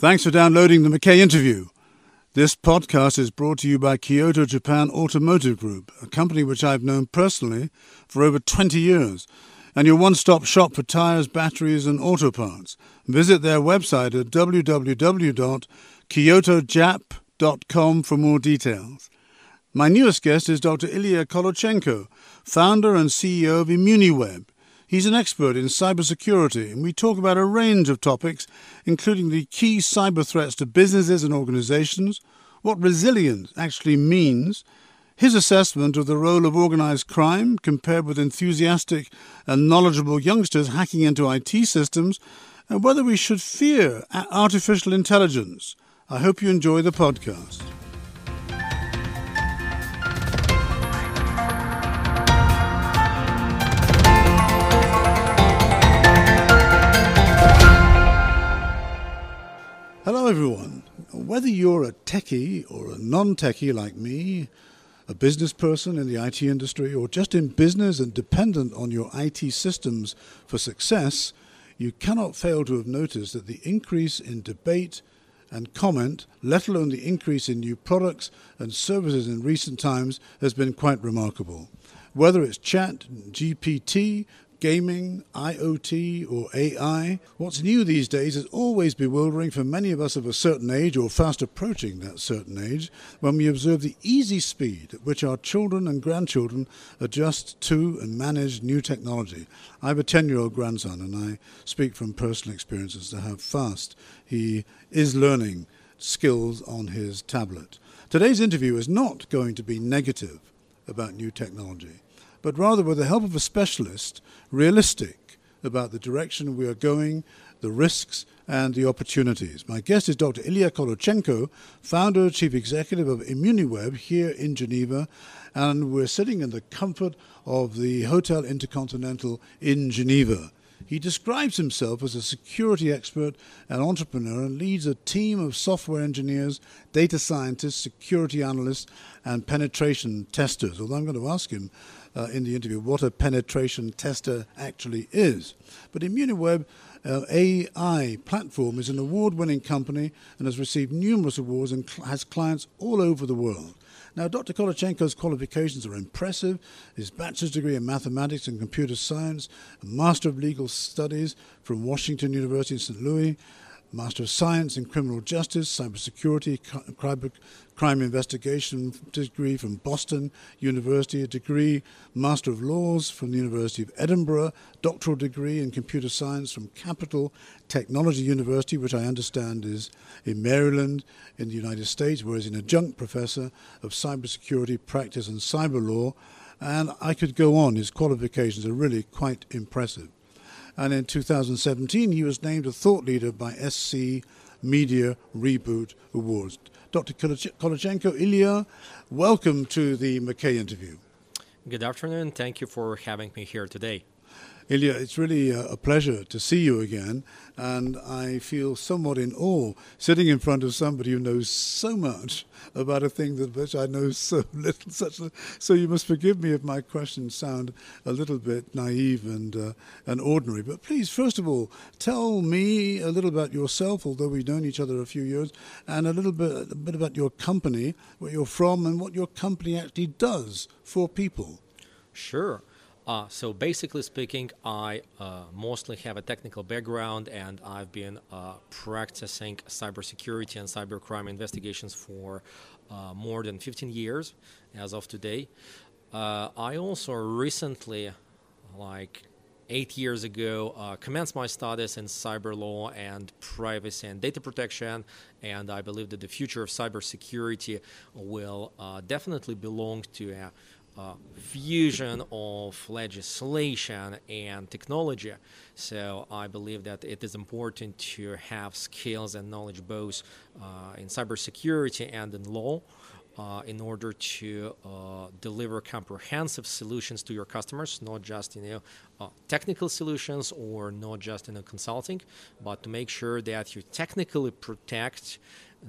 Thanks for downloading the McKay interview. This podcast is brought to you by Kyoto Japan Automotive Group, a company which I've known personally for over 20 years, and your one stop shop for tires, batteries, and auto parts. Visit their website at www.kyotojap.com for more details. My newest guest is Dr. Ilia Kolochenko, founder and CEO of ImmuniWeb. He's an expert in cybersecurity, and we talk about a range of topics, including the key cyber threats to businesses and organizations, what resilience actually means, his assessment of the role of organized crime compared with enthusiastic and knowledgeable youngsters hacking into IT systems, and whether we should fear artificial intelligence. I hope you enjoy the podcast. Hello, everyone. Whether you're a techie or a non techie like me, a business person in the IT industry, or just in business and dependent on your IT systems for success, you cannot fail to have noticed that the increase in debate and comment, let alone the increase in new products and services in recent times, has been quite remarkable. Whether it's Chat, GPT, gaming, IoT, or AI. What's new these days is always bewildering for many of us of a certain age or fast approaching that certain age when we observe the easy speed at which our children and grandchildren adjust to and manage new technology. I have a 10 year old grandson, and I speak from personal experiences to how fast he is learning skills on his tablet. Today's interview is not going to be negative about new technology but rather with the help of a specialist, realistic about the direction we are going, the risks, and the opportunities. My guest is Dr. Ilia Kolochenko, founder, and chief executive of ImmuniWeb here in Geneva, and we're sitting in the comfort of the Hotel Intercontinental in Geneva. He describes himself as a security expert and entrepreneur and leads a team of software engineers, data scientists, security analysts, and penetration testers. Although I'm going to ask him uh, in the interview what a penetration tester actually is. But ImmuniWeb uh, AI platform is an award winning company and has received numerous awards and cl- has clients all over the world. Now, Dr. Kolochenko's qualifications are impressive. His bachelor's degree in mathematics and computer science, a master of legal studies from Washington University in St. Louis, Master of Science in Criminal Justice, Cybersecurity, Crime Investigation degree from Boston University, a degree Master of Laws from the University of Edinburgh, doctoral degree in Computer Science from Capital Technology University, which I understand is in Maryland in the United States, where he's an adjunct professor of cybersecurity practice and cyber law. And I could go on. His qualifications are really quite impressive. And in 2017, he was named a thought leader by SC Media Reboot Awards. Dr. Kolochenko Ilia, welcome to the McKay interview. Good afternoon. Thank you for having me here today. Ilia, it's really a pleasure to see you again, and I feel somewhat in awe sitting in front of somebody who knows so much about a thing that which I know so little. Such a, so you must forgive me if my questions sound a little bit naive and uh, and ordinary. But please, first of all, tell me a little about yourself, although we've known each other a few years, and a little bit a bit about your company, where you're from, and what your company actually does for people. Sure. Uh, so basically speaking, I uh, mostly have a technical background and I've been uh, practicing cybersecurity and cybercrime investigations for uh, more than 15 years as of today. Uh, I also recently, like eight years ago, uh, commenced my studies in cyber law and privacy and data protection, and I believe that the future of cybersecurity will definitely belong to a uh, fusion of legislation and technology. So I believe that it is important to have skills and knowledge both uh, in cybersecurity and in law. Uh, in order to uh, deliver comprehensive solutions to your customers, not just you know uh, technical solutions or not just in you know, consulting, but to make sure that you technically protect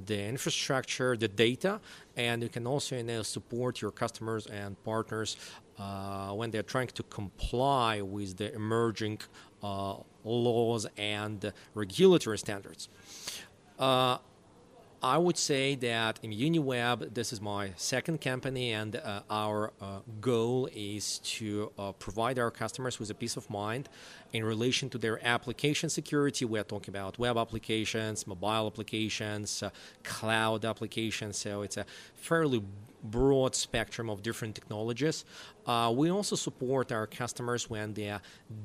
the infrastructure, the data, and you can also you know, support your customers and partners uh, when they're trying to comply with the emerging uh, laws and regulatory standards. I would say that ImmuniWeb, this is my second company, and uh, our uh, goal is to uh, provide our customers with a peace of mind in relation to their application security. We are talking about web applications, mobile applications, uh, cloud applications. So it's a fairly broad spectrum of different technologies. Uh, we also support our customers when they are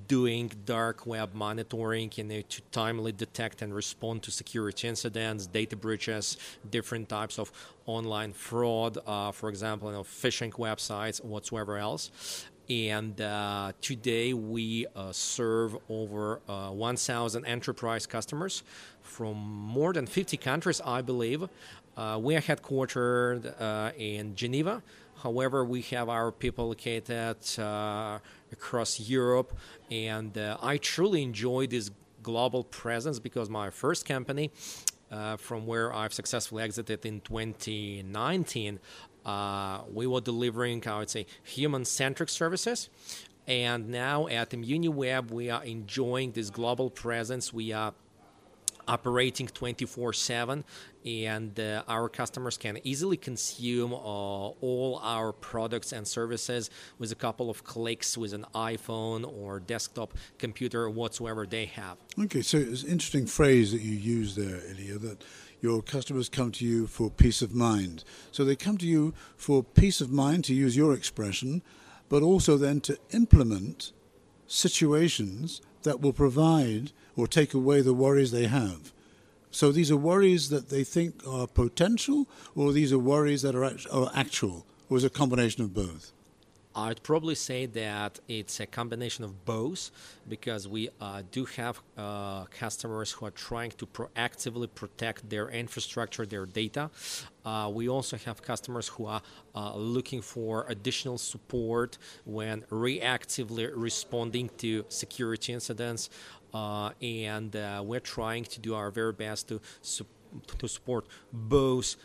doing dark web monitoring you know, to timely detect and respond to security incidents, data breaches, different types of online fraud, uh, for example, you know, phishing websites, whatsoever else. And uh, today we uh, serve over uh, 1,000 enterprise customers from more than 50 countries, I believe. Uh, we are headquartered uh, in Geneva. However, we have our people located uh, across Europe, and I truly enjoy this global presence because my first company, from where I've successfully exited in 2019, uh, we were delivering, I would say, human centric services. And now at ImmuniWeb, we are enjoying this global presence. We are operating 24 7 and uh, our customers can easily consume uh, all our products and services with a couple of clicks with an iphone or desktop computer whatsoever they have. Okay so it's an interesting phrase that you use there ilia that your customers come to you for peace of mind. So they come to you for peace of mind to use your expression but also then to implement situations that will provide or take away the worries they have. So these are worries that they think are potential, or these are worries that are, are actual, or is a combination of both? I'd probably say that it's a combination of both because we uh, do have uh, customers who are trying to proactively protect their infrastructure, their data. Uh, we also have customers who are uh, looking for additional support when reactively responding to security incidents. Uh, and uh, we're trying to do our very best to, su- to support both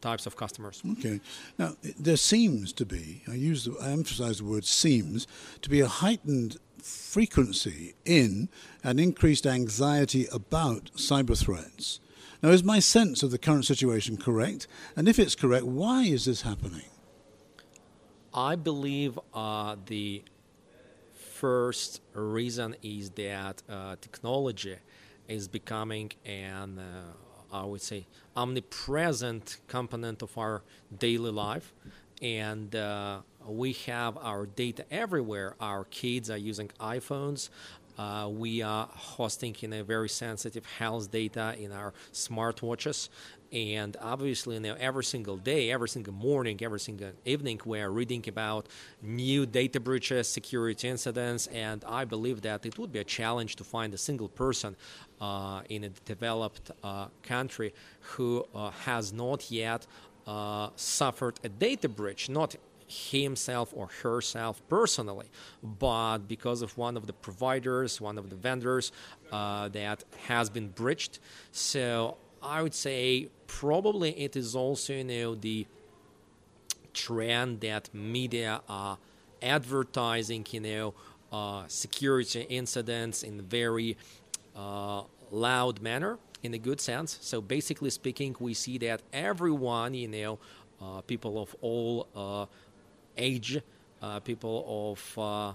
types of customers. Okay. Now, there seems to be, I use the, I emphasize the word seems, to be a heightened frequency in and increased anxiety about cyber threats. Now, is my sense of the current situation correct? And if it's correct, why is this happening? I believe uh, the first reason is that uh, technology is becoming an uh, I would say, omnipresent component of our daily life. And uh, we have our data everywhere. Our kids are using iPhones. Uh, we are hosting in a very sensitive health data in our smartwatches, and obviously, know, every single day, every single morning, every single evening, we are reading about new data breaches, security incidents, and I believe that it would be a challenge to find a single person uh, in a developed uh, country who uh, has not yet uh, suffered a data breach, not himself or herself personally, but because of one of the providers, one of the vendors uh, that has been breached. So I would say probably it is also you know the trend that media are advertising you know uh, security incidents in a very uh, loud manner in a good sense. So basically speaking, we see that everyone you know uh, people of all uh, age, uh, people of uh,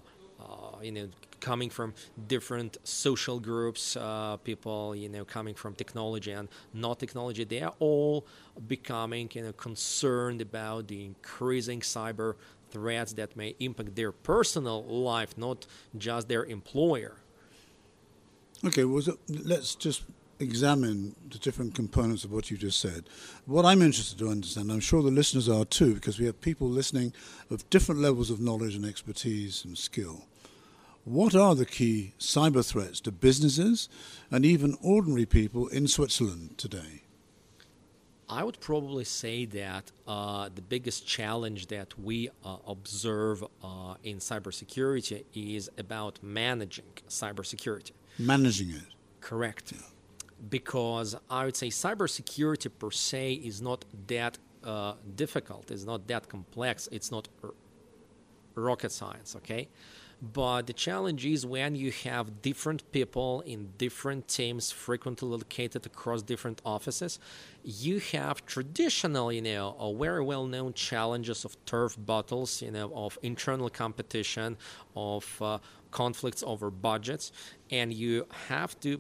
you know coming from different social groups, uh, people you know coming from technology and not technology, they are all becoming you know concerned about the increasing cyber threats that may impact their personal life, not just their employer. Okay, well, let's just examine the different components of what you just said. What I'm interested to understand, I'm sure the listeners are too, because we have people listening of different levels of knowledge and expertise and skill. What are the key cyber threats to businesses and even ordinary people in Switzerland today? I would probably say that uh, the biggest challenge that we uh, observe uh, in cybersecurity is about managing cybersecurity. Managing it. Correct. Yeah because I would say cybersecurity per se is not that uh, difficult, it's not that complex, it's not r- rocket science, okay? But the challenge is when you have different people in different teams, frequently located across different offices, you have traditional, you know, a very well-known challenges of turf battles, you know, of internal competition, of uh, conflicts over budgets, and you have to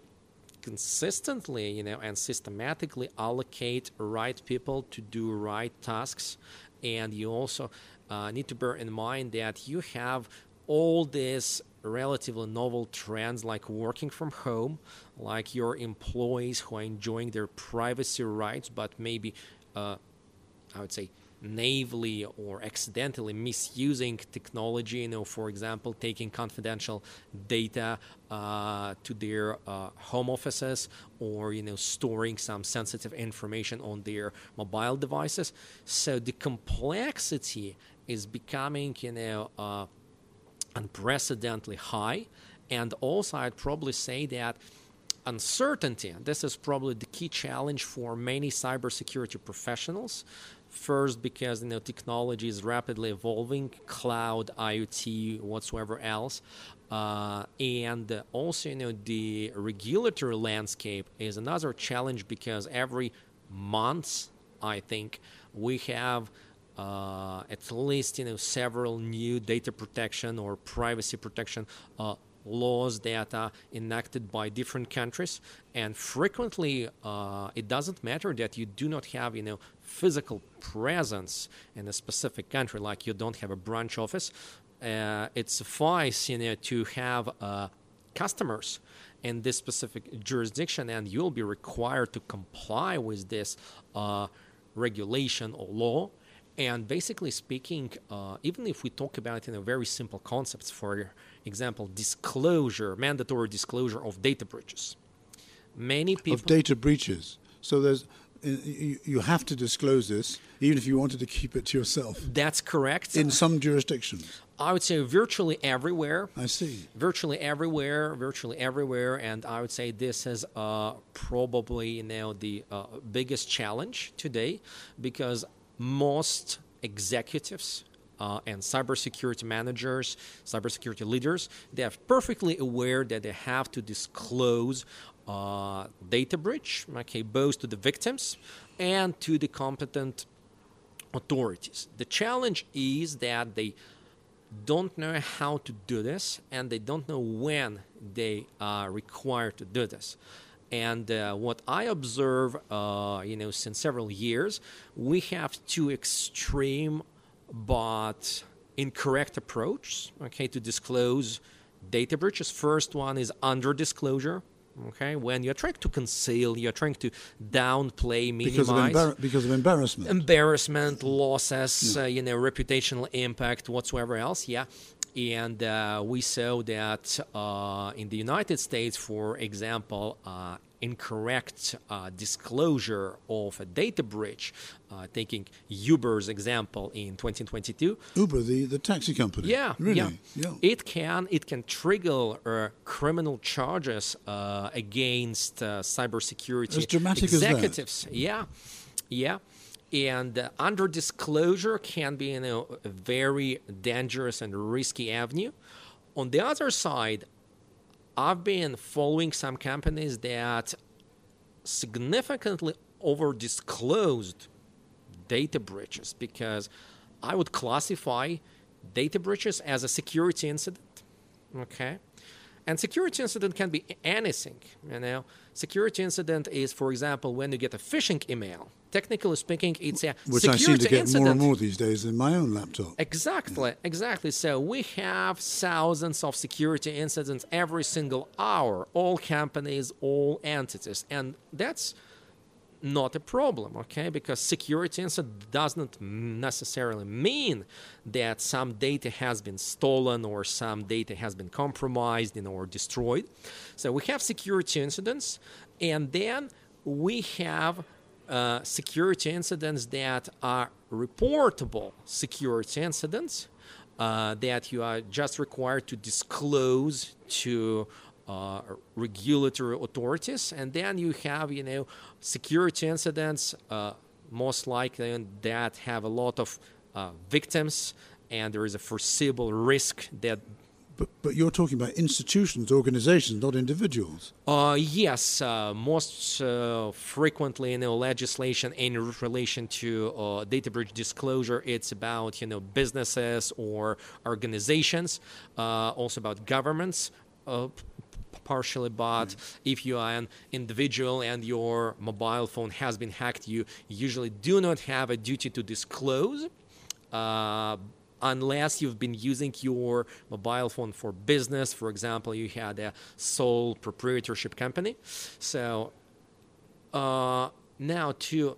consistently, you know, and systematically allocate right people to do right tasks, and you also uh, need to bear in mind that you have all these relatively novel trends like working from home, like your employees who are enjoying their privacy rights, but maybe, uh, I would say, naively or accidentally misusing technology, you know, for example, taking confidential data uh, to their uh, home offices or, you know, storing some sensitive information on their mobile devices. So the complexity is becoming, you know, uh, unprecedentedly high. And also, I'd probably say that uncertainty, this is probably the key challenge for many cybersecurity professionals. First, because you know technology is rapidly evolving, cloud, IoT, whatsoever else, uh, and also you know the regulatory landscape is another challenge because every month, I think, we have uh, at least you know several new data protection or privacy protection uh, laws that are enacted by different countries. And frequently uh, it doesn't matter that you do not have you know physical presence in a specific country like you don't have a branch office. Uh, it suffices you know to have uh, customers in this specific jurisdiction and you'll be required to comply with this uh, regulation or law and basically speaking, uh, even if we talk about you know very simple concepts, for example, disclosure, mandatory disclosure of data breaches, many people of data breaches. So there's you have to disclose this, even if you wanted to keep it to yourself. That's correct. In some jurisdictions. I would say virtually everywhere. I see. Virtually everywhere, virtually everywhere, and I would say this is uh, probably you know the uh, biggest challenge today, because most executives uh, and cybersecurity managers, cybersecurity leaders, they are perfectly aware that they have to disclose uh, data breach, okay, both to the victims and to the competent authorities. The challenge is that they don't know how to do this and they don't know when they are required to do this. And uh, what I observe, uh, you know, since several years, we have two extreme but incorrect approach, okay, to disclose data breaches. First one is under disclosure. Okay, when you're trying to conceal, you're trying to downplay, minimize because of, embar- because of embarrassment, embarrassment, losses, yeah. uh, you know, reputational impact, whatsoever else. Yeah, and uh, we saw that uh, in the United States, for example, uh, incorrect uh, disclosure of a data breach, uh, taking Uber's example in 2022. Uber, the, the taxi company. Yeah, really? yeah. yeah. It can it can trigger uh, criminal charges against cybersecurity as dramatic executives. As that. Yeah, yeah and uh, under disclosure can be you know, a very dangerous and risky avenue. On the other side, I've been following some companies that significantly over disclosed data breaches because I would classify data breaches as a security incident. Okay. And security incident can be anything, you know. Security incident is, for example, when you get a phishing email technically speaking, it's a which security I seem to get incident. more and more these days in my own laptop. Exactly, yeah. exactly. So we have thousands of security incidents every single hour, all companies, all entities, and that's not a problem, okay? Because security incident does not necessarily mean that some data has been stolen or some data has been compromised you know, or destroyed. So we have security incidents, and then we have uh, security incidents that are reportable security incidents uh, that you are just required to disclose to uh, regulatory authorities, and then you have you know security incidents uh, most likely that have a lot of uh, victims, and there is a foreseeable risk that But, but you're talking about institutions, organizations, not individuals. Uh, yes, uh, most uh, frequently in the legislation in relation to uh, data breach disclosure, it's about you know businesses or organizations, uh, also about governments. Uh, partially but if you are an individual and your mobile phone has been hacked you usually do not have a duty to disclose uh, unless you've been using your mobile phone for business. For example, you had a sole proprietorship company. So uh, now to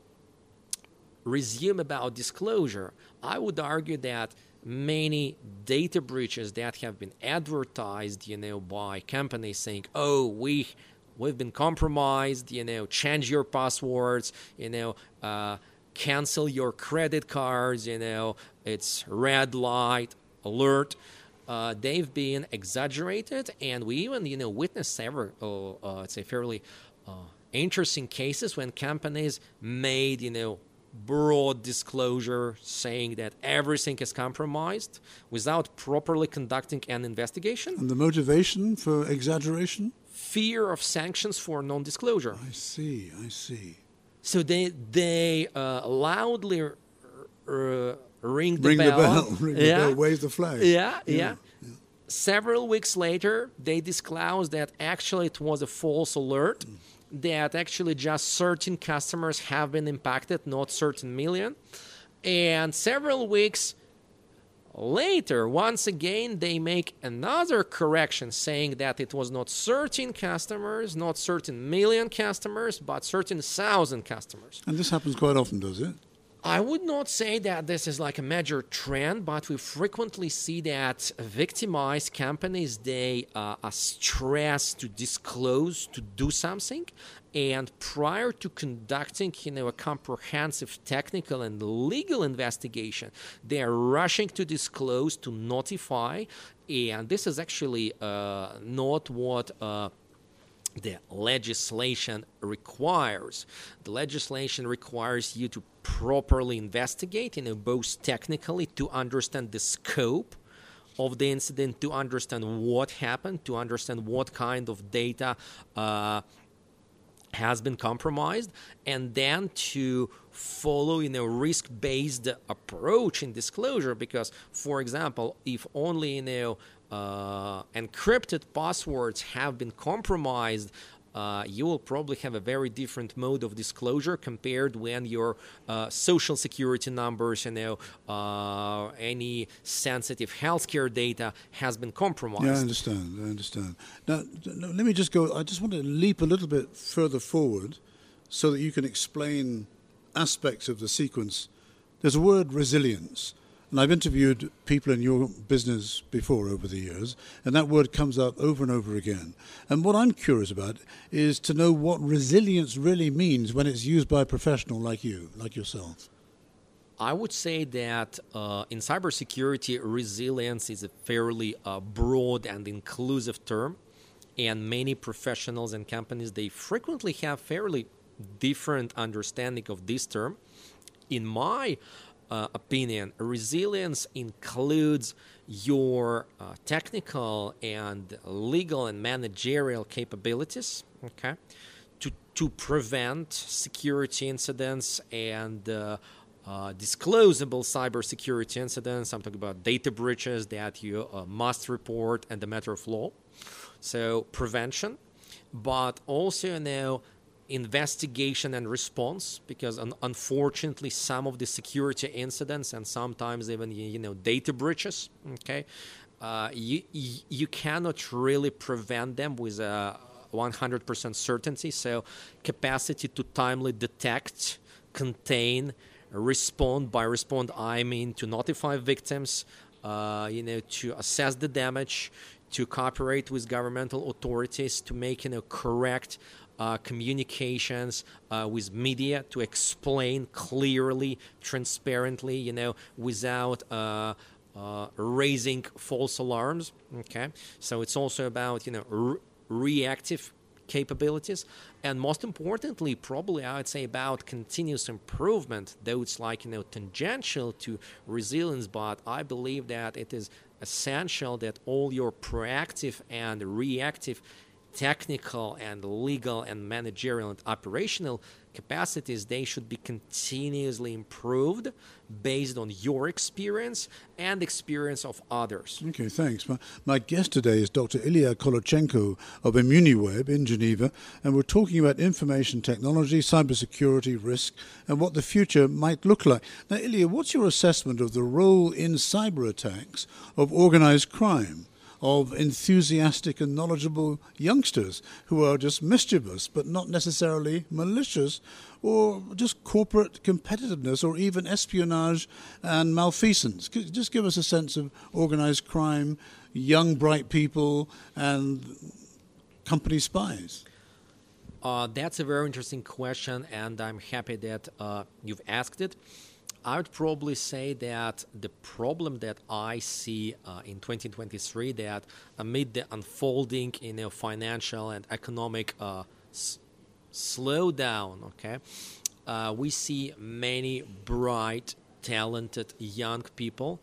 resume about disclosure, I would argue that many data breaches that have been advertised, you know, by companies saying, "Oh, we we've been compromised," you know, change your passwords, you know. Uh, cancel your credit cards, you know, it's red light alert. Uh, they've been exaggerated, and we even, you know, witnessed several, uh, uh, say, fairly uh, interesting cases when companies made, you know, broad disclosure saying that everything is compromised without properly conducting an investigation. And the motivation for exaggeration? Fear of sanctions for non disclosure. I see, I see. So they they uh, loudly r- r- ring the Ring bell. the bell, ring the yeah. bell, wave the flag. Yeah, yeah, Several weeks later, they disclosed that actually it was a false alert. That actually just certain customers have been impacted, not certain million. And several weeks Later, once again, they make another correction saying that it was not certain customers, not certain million customers, but certain thousand customers. And this happens quite often, does it? I would not say that this is like a major trend, but we frequently see that victimized companies they uh, are stressed to disclose to do something, and prior to conducting you know a comprehensive technical and legal investigation, they are rushing to disclose to notify, and this is actually uh, not what. Uh, the legislation requires. The legislation requires you to properly investigate, you know, both technically to understand the scope of the incident, to understand what happened, to understand what kind of data uh, has been compromised, and then to follow in a risk-based approach in disclosure. Because, for example, if only you know uh, encrypted passwords have been compromised, uh, you will probably have a very different mode of disclosure compared when your uh, social security numbers, you know, uh, any sensitive healthcare data has been compromised. Yeah, I understand. I understand. Now, let me just go. I just want to leap a little bit further forward so that you can explain aspects of the sequence. There's a word resilience. And I've interviewed people in your business before over the years, and that word comes up over and over again. And what I'm curious about is to know what resilience really means when it's used by a professional like you, like yourself. I would say that uh, in cybersecurity, resilience is a fairly uh, broad and inclusive term, and many professionals and companies they frequently have fairly different understanding of this term. In my uh, opinion, resilience includes your uh, technical and legal and managerial capabilities. Okay, to to prevent security incidents and uh, uh, disclosable cybersecurity incidents. I'm talking about data breaches that you uh, must report and the matter of law. So prevention, but also know investigation and response because un- unfortunately some of the security incidents and sometimes even you know data breaches okay uh, you you cannot really prevent them with a 100% certainty. So capacity to timely detect contain respond by respond i mean to notify victims uh, you know to assess the damage to cooperate with governmental authorities to make you know correct uh, communications uh, with media to explain clearly, transparently, you know, without uh, uh raising false alarms. Okay, so it's also about you know re- reactive capabilities and most importantly probably i would say about continuous improvement though it's like you know tangential to resilience but i believe that it is essential that all your proactive and reactive technical and legal and managerial and operational capacities they should be continuously improved based on your experience and experience of others Okay, thanks. My, my guest today is Dr. Ilia Kolochenko of ImmuniWeb in Geneva, and we're talking about information technology, cybersecurity, risk, and what the future might look like. Now, Ilia, what's your assessment of the role in cyber attacks of organized crime? Of enthusiastic and knowledgeable youngsters who are just mischievous but not necessarily malicious, or just corporate competitiveness, or even espionage and malfeasance. Just give us a sense of organized crime, young, bright people, and company spies. Uh, that's a very interesting question, and I'm happy that uh, you've asked it. I would probably say that the problem that I see uh, in 2023 that amid the unfolding you know financial and economic uh, s- slowdown, okay, uh, we see many bright, talented young people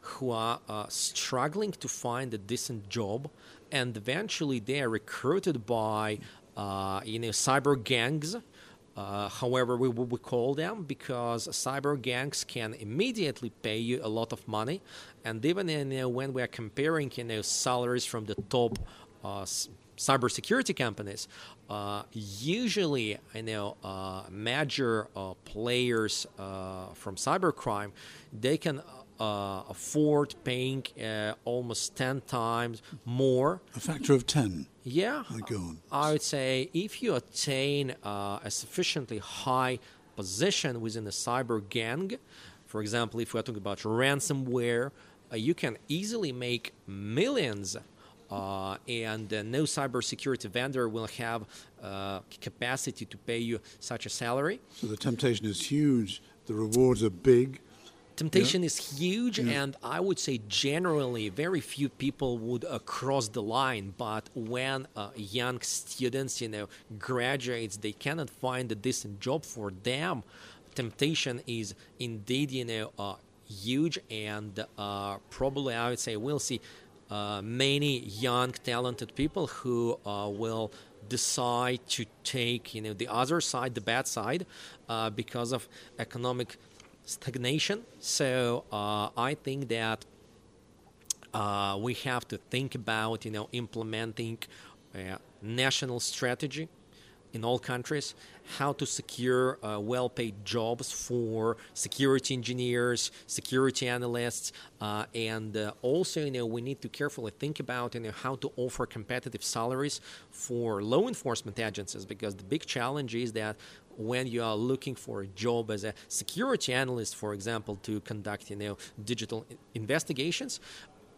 who are uh, struggling to find a decent job, and eventually they are recruited by uh, you know cyber gangs. Uh, however, we we call them because cyber gangs can immediately pay you a lot of money, and even you know, when we are comparing you know salaries from the top uh, cybersecurity companies, uh, usually you know uh, major uh, players uh, from cybercrime, they can uh, afford paying uh, almost ten times more. A factor of 10. Yeah, My God. I would say if you attain uh, a sufficiently high position within a cyber gang, for example, if we're talking about ransomware, uh, you can easily make millions. Uh, and uh, no cybersecurity vendor will have uh, capacity to pay you such a salary. So the temptation is huge, the rewards are big. Temptation is huge, and I would say generally very few people would uh, cross the line. But when uh, young students, you know, graduates, they cannot find a decent job for them. Temptation is indeed, you know, uh, huge, and uh, probably I would say we'll see uh, many young, talented people who uh, will decide to take, you know, the other side, the bad side, uh, because of economic stagnation. So uh, I think that uh, we have to think about you know implementing a national strategy in all countries how to secure uh, well-paid jobs for security engineers security analysts uh, and uh, also you know we need to carefully think about you know how to offer competitive salaries for law enforcement agencies because the big challenge is that when you are looking for a job as a security analyst for example to conduct you know digital investigations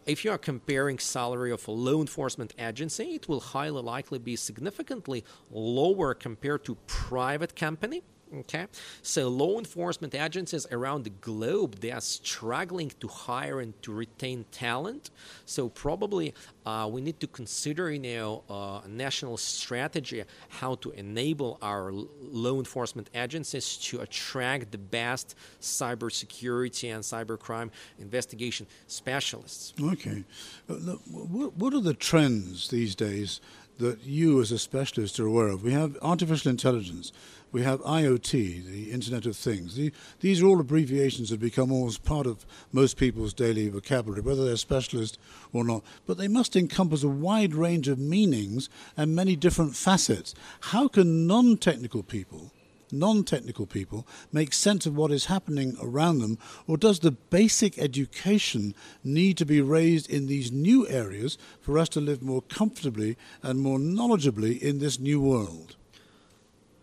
if you are comparing salary of a law enforcement agency, it will highly likely be significantly lower compared to private company. Okay, so law enforcement agencies around the globe they are struggling to hire and to retain talent. So probably uh, we need to consider, you know, uh, a national strategy how to enable our law enforcement agencies to attract the best cybersecurity and cybercrime investigation specialists. Okay. Uh, what, what are the trends these days that you as a specialist are aware of? We have artificial intelligence. We have IoT, the Internet of Things. The, these are all abbreviations that become almost part of most people's daily vocabulary, whether they're specialists or not. But they must encompass a wide range of meanings and many different facets. How can non technical people non technical people make sense of what is happening around them, or does the basic education need to be raised in these new areas for us to live more comfortably and more knowledgeably in this new world?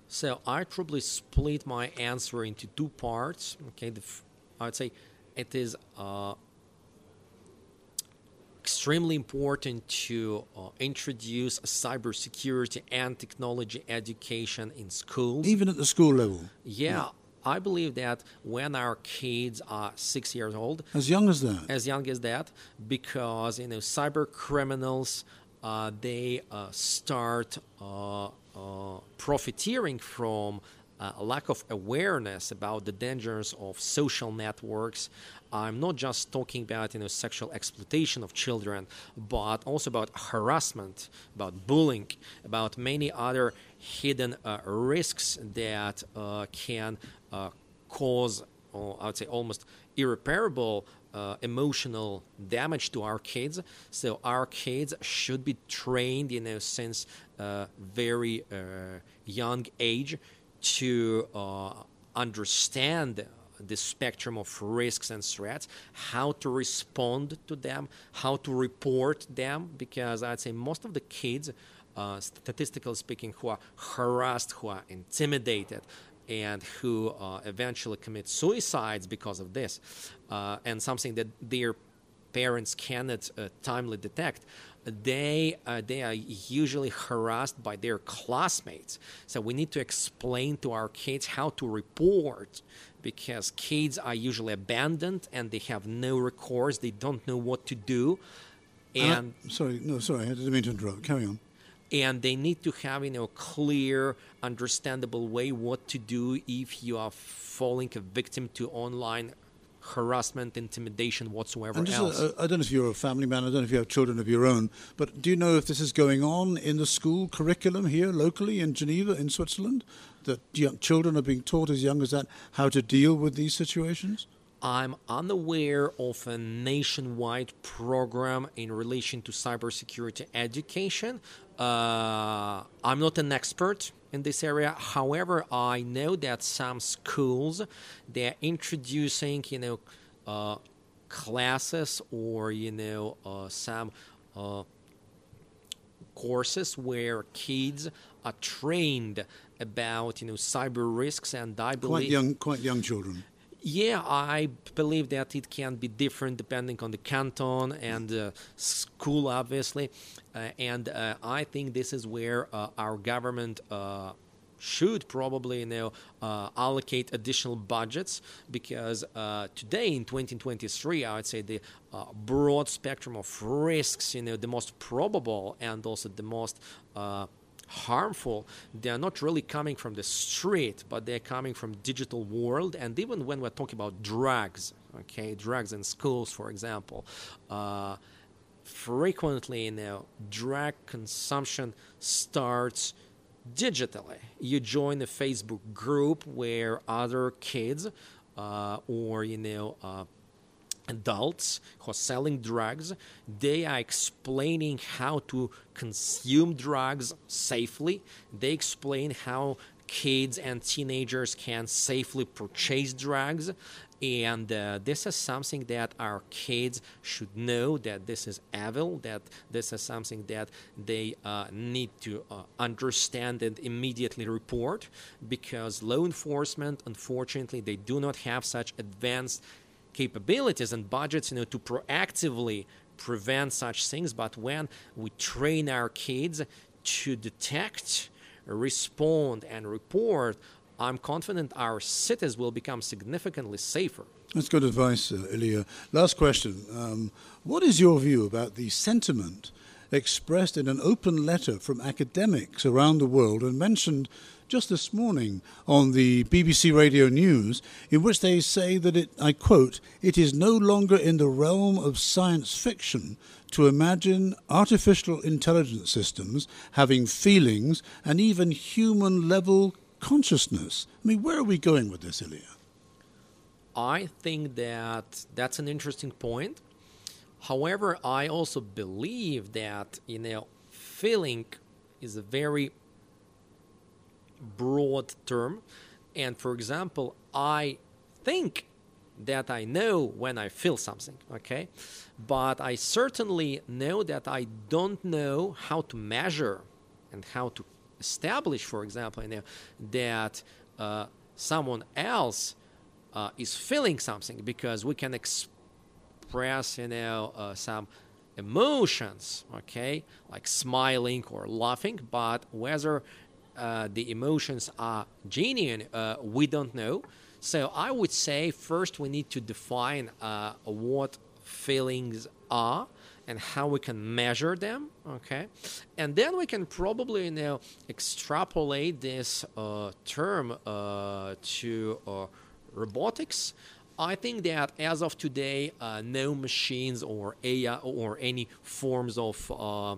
So I'd probably split my answer into two parts. Okay, f- I would say it is uh, extremely important to uh, introduce cybersecurity and technology education in schools. Even at the school level, yeah, I believe that when our kids are six years old, as young as that. as young as that because you know cyber criminals uh, they uh, start uh, uh, profiteering from uh, lack of awareness about the dangers of social networks. I'm not just talking about you know sexual exploitation of children, but also about harassment, about bullying, about many other hidden uh, risks that uh, can uh, cause, or I would say, almost irreparable uh, emotional damage to our kids. So our kids should be trained, you know, since uh, very uh, young age to uh, understand the spectrum of risks and threats, how to respond to them, how to report them, because I'd say most of the kids, uh, statistically speaking, who are harassed, who are intimidated, and who uh, eventually commit suicides because of this, uh, and something that their parents cannot uh, timely detect, they uh, they are usually harassed by their classmates. So we need to explain to our kids how to report because kids are usually abandoned and they have no recourse. They don't know what to do, and sorry, no, sorry, I didn't mean to interrupt. Carry on and they need to have you know clear understandable way what to do if you are falling a victim to online harassment intimidation whatsoever and else. a, I don't know if you're a family man I don't know if you have children of your own but do you know if this is going on in the school curriculum here locally in Geneva in Switzerland that young children are being taught as young as that how to deal with these situations I'm unaware of a nationwide program in relation to cybersecurity education. Uh, I'm not an expert in this area. However, I know that some schools they're introducing, you know, uh, classes or you know uh, some uh, courses where kids are trained about you know cyber risks and I believe quite young, quite young children. Yeah, I believe that it can be different depending on the canton and uh, school, obviously. Uh, and uh, I think this is where uh, our government uh, should probably you know uh, allocate additional budgets because uh, today in 2023 I would say the uh, broad spectrum of risks you know the most probable and also the most harmful they are not really coming from the street but they're coming from digital world. And even when we're talking about drugs okay drugs in schools for example uh, frequently you know drug consumption starts digitally. You join a facebook group where other kids uh, or you know uh, adults who are selling drugs they are explaining how to consume drugs safely. They explain how kids and teenagers can safely purchase drugs. And uh, this is something that our kids should know that this is evil that this is something that they uh, need to uh, understand and immediately report. Because law enforcement unfortunately they do not have such advanced capabilities and budgets you know to proactively prevent such things. But when we train our kids to detect respond and report i'm confident our cities will become significantly safer. That's good advice uh, ilia. Last question. Um, what is your view about the sentiment expressed in an open letter from academics around the world and mentioned just this morning on the BBC Radio News, in which they say that it, I quote, it is no longer in the realm of science fiction to imagine artificial intelligence systems having feelings and even human level consciousness. I mean, where are we going with this, Ilia? I think that that's an interesting point. However, I also believe that, you know, feeling is a very broad term. And for example, I think that I know when I feel something, okay? But I certainly know that I don't know how to measure and how to establish, for example, you know, that uh, someone else uh, is feeling something because we can express, you know, uh, some emotions, okay, like smiling or laughing, but whether uh, the emotions are genuine, uh, we don't know. So I would say first we need to define uh, what feelings are and how we can measure them. Okay, and then we can probably you know extrapolate this uh, term uh, to robotics. I think that as of today, uh, no machines or AI or any forms of uh,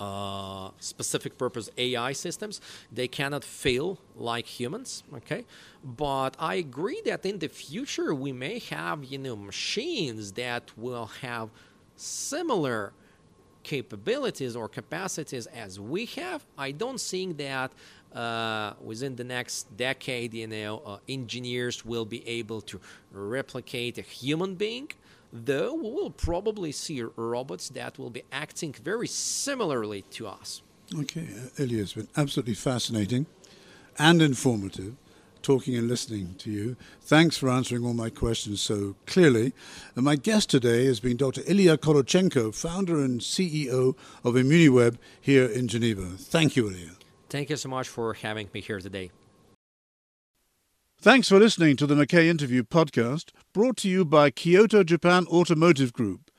uh, specific purpose AI systems, they cannot fail like humans. Okay, but I agree that in the future we may have you know machines that will have similar capabilities or capacities as we have. I don't think that uh, within the next decade, you know, uh, engineers will be able to replicate a human being. Though we will probably see robots that will be acting very similarly to us. Okay, Ilia, it's been absolutely fascinating and informative talking and listening to you. Thanks for answering all my questions so clearly. And my guest today has been Dr. Ilia Kolochenko, founder and CEO of ImmuniWeb here in Geneva. Thank you, Ilia. Thank you so much for having me here today. Thanks for listening to the Nikkei Interview podcast, brought to you by Kyoto Japan Automotive Group,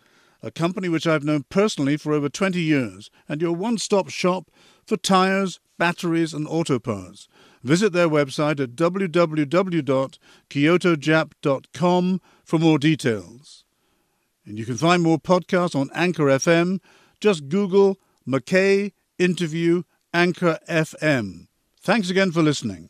a company which I've known personally for over 20 years, and your one stop shop for tires, batteries, and auto parts. Visit their website at www.kyotojap.com for more details. And you can find more podcasts on Anchor FM. Just Google Mackay Interview Anchor FM. Thanks again for listening.